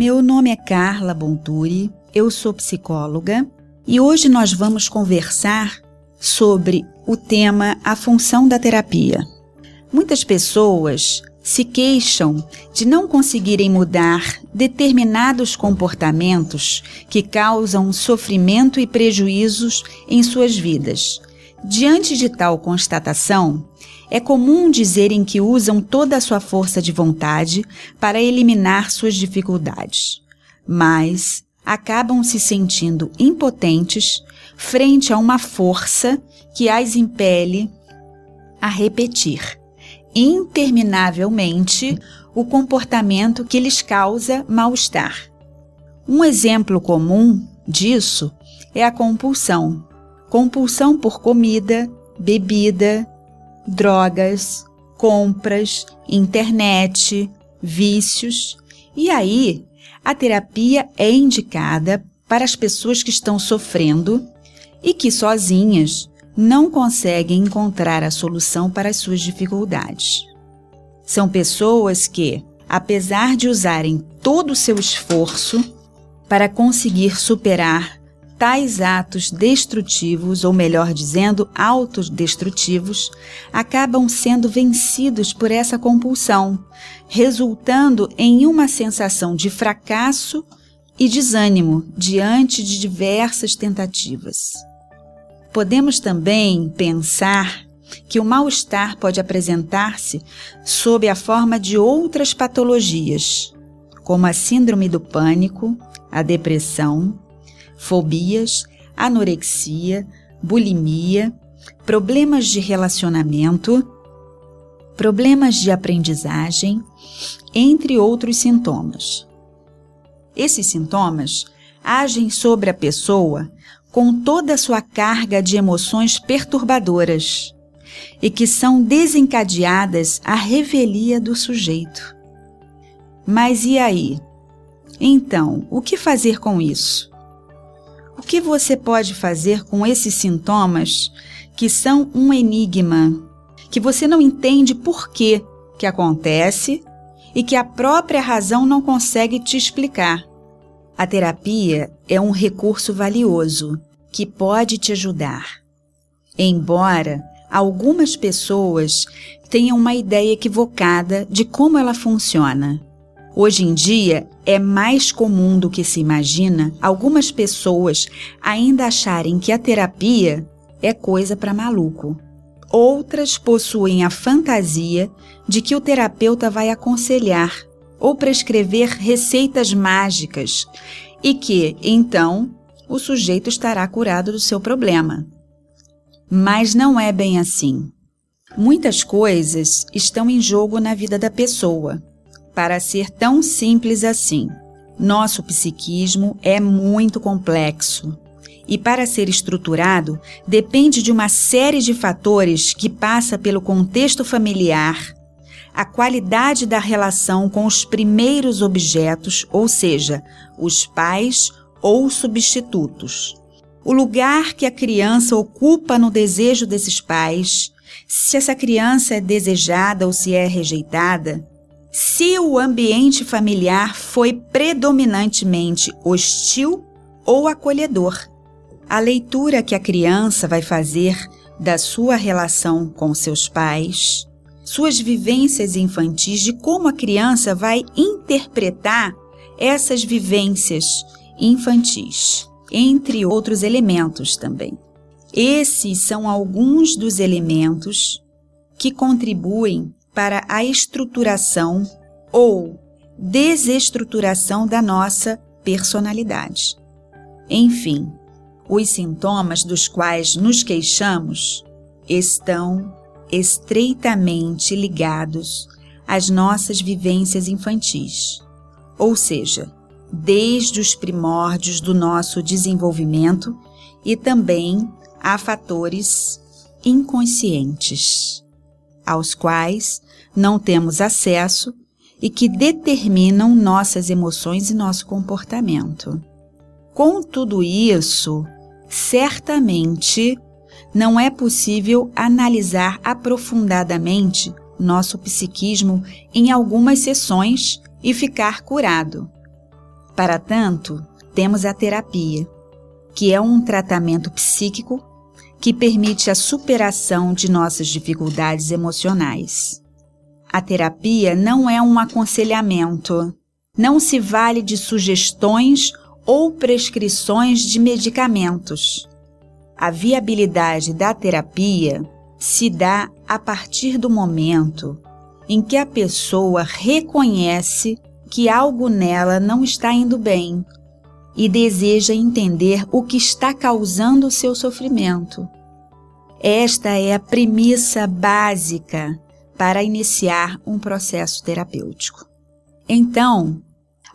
Meu nome é Carla Bonturi, eu sou psicóloga e hoje nós vamos conversar sobre o tema A função da terapia. Muitas pessoas se queixam de não conseguirem mudar determinados comportamentos que causam sofrimento e prejuízos em suas vidas. Diante de tal constatação, é comum dizerem que usam toda a sua força de vontade para eliminar suas dificuldades, mas acabam se sentindo impotentes frente a uma força que as impele a repetir interminavelmente o comportamento que lhes causa mal-estar. Um exemplo comum disso é a compulsão. Compulsão por comida, bebida, drogas, compras, internet, vícios. E aí, a terapia é indicada para as pessoas que estão sofrendo e que sozinhas não conseguem encontrar a solução para as suas dificuldades. São pessoas que, apesar de usarem todo o seu esforço para conseguir superar tais atos destrutivos, ou melhor dizendo, autodestrutivos, acabam sendo vencidos por essa compulsão, resultando em uma sensação de fracasso e desânimo diante de diversas tentativas. Podemos também pensar que o mal-estar pode apresentar-se sob a forma de outras patologias, como a síndrome do pânico, a depressão, fobias, anorexia, bulimia, problemas de relacionamento, problemas de aprendizagem, entre outros sintomas. Esses sintomas agem sobre a pessoa com toda a sua carga de emoções perturbadoras e que são desencadeadas à revelia do sujeito. Mas e aí? Então, o que fazer com isso? O que você pode fazer com esses sintomas que são um enigma, que você não entende por que que acontece e que a própria razão não consegue te explicar? A terapia é um recurso valioso que pode te ajudar. Embora algumas pessoas tenham uma ideia equivocada de como ela funciona. Hoje em dia, é mais comum do que se imagina algumas pessoas ainda acharem que a terapia é coisa para maluco. Outras possuem a fantasia de que o terapeuta vai aconselhar ou prescrever receitas mágicas e que, então, o sujeito estará curado do seu problema. Mas não é bem assim. Muitas coisas estão em jogo na vida da pessoa para ser tão simples assim. Nosso psiquismo é muito complexo e, para ser estruturado, depende de uma série de fatores que passa pelo contexto familiar, a qualidade da relação com os primeiros objetos, ou seja, os pais ou substitutos, o lugar que a criança ocupa no desejo desses pais, se essa criança é desejada ou se é rejeitada, se o ambiente familiar foi predominantemente hostil ou acolhedor. A leitura que a criança vai fazer da sua relação com seus pais, suas vivências infantis, de como a criança vai interpretar essas vivências infantis, entre outros elementos também. Esses são alguns dos elementos que contribuem para a estruturação ou desestruturação da nossa personalidade. Enfim, os sintomas dos quais nos queixamos estão estreitamente ligados às nossas vivências infantis, ou seja, desde os primórdios do nosso desenvolvimento e também a fatores inconscientes aos quais não temos acesso e que determinam nossas emoções e nosso comportamento. Com tudo isso, certamente não é possível analisar aprofundadamente nosso psiquismo em algumas sessões e ficar curado. Para tanto, temos a terapia, que é um tratamento psíquico que permite a superação de nossas dificuldades emocionais. A terapia não é um aconselhamento, não se vale de sugestões ou prescrições de medicamentos. A viabilidade da terapia se dá a partir do momento em que a pessoa reconhece que algo nela não está indo bem e deseja entender o que está causando o seu sofrimento. Esta é a premissa básica para iniciar um processo terapêutico. Então,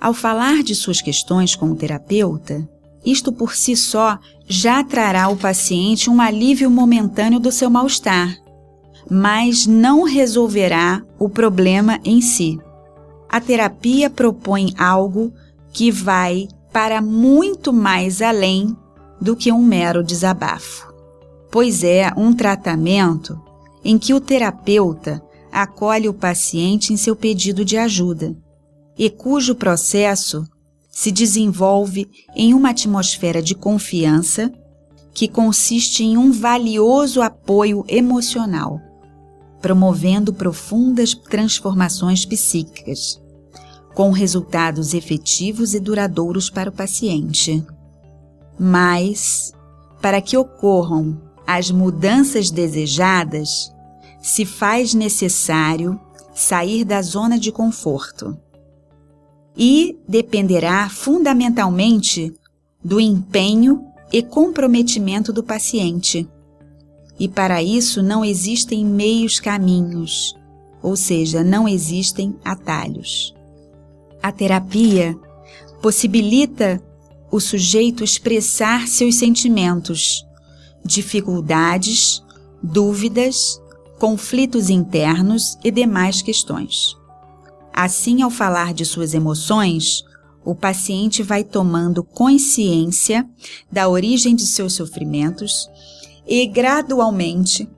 ao falar de suas questões com o terapeuta, isto por si só já trará ao paciente um alívio momentâneo do seu mal-estar, mas não resolverá o problema em si. A terapia propõe algo que vai para muito mais além do que um mero desabafo, pois é um tratamento em que o terapeuta acolhe o paciente em seu pedido de ajuda e cujo processo se desenvolve em uma atmosfera de confiança que consiste em um valioso apoio emocional, promovendo profundas transformações psíquicas com resultados efetivos e duradouros para o paciente. Mas, para que ocorram as mudanças desejadas, se faz necessário sair da zona de conforto. E dependerá fundamentalmente do empenho e comprometimento do paciente. E para isso não existem meios caminhos, ou seja, não existem atalhos. A terapia possibilita o sujeito expressar seus sentimentos, dificuldades, dúvidas, conflitos internos e demais questões. Assim, ao falar de suas emoções, o paciente vai tomando consciência da origem de seus sofrimentos e gradualmente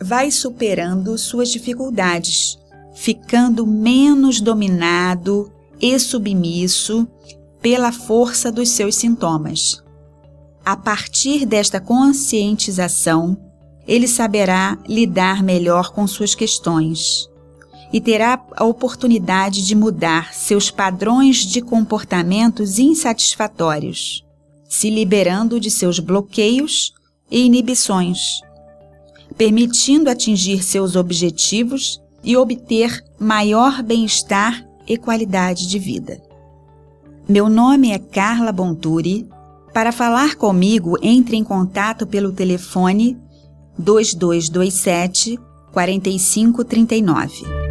vai superando suas dificuldades, ficando menos dominado e submisso pela força dos seus sintomas. A partir desta conscientização, ele saberá lidar melhor com suas questões e terá a oportunidade de mudar seus padrões de comportamentos insatisfatórios, se liberando de seus bloqueios e inibições, permitindo atingir seus objetivos e obter maior bem-estar e qualidade de vida. Meu nome é Carla Bonturi. Para falar comigo, entre em contato pelo telefone 2227 4539.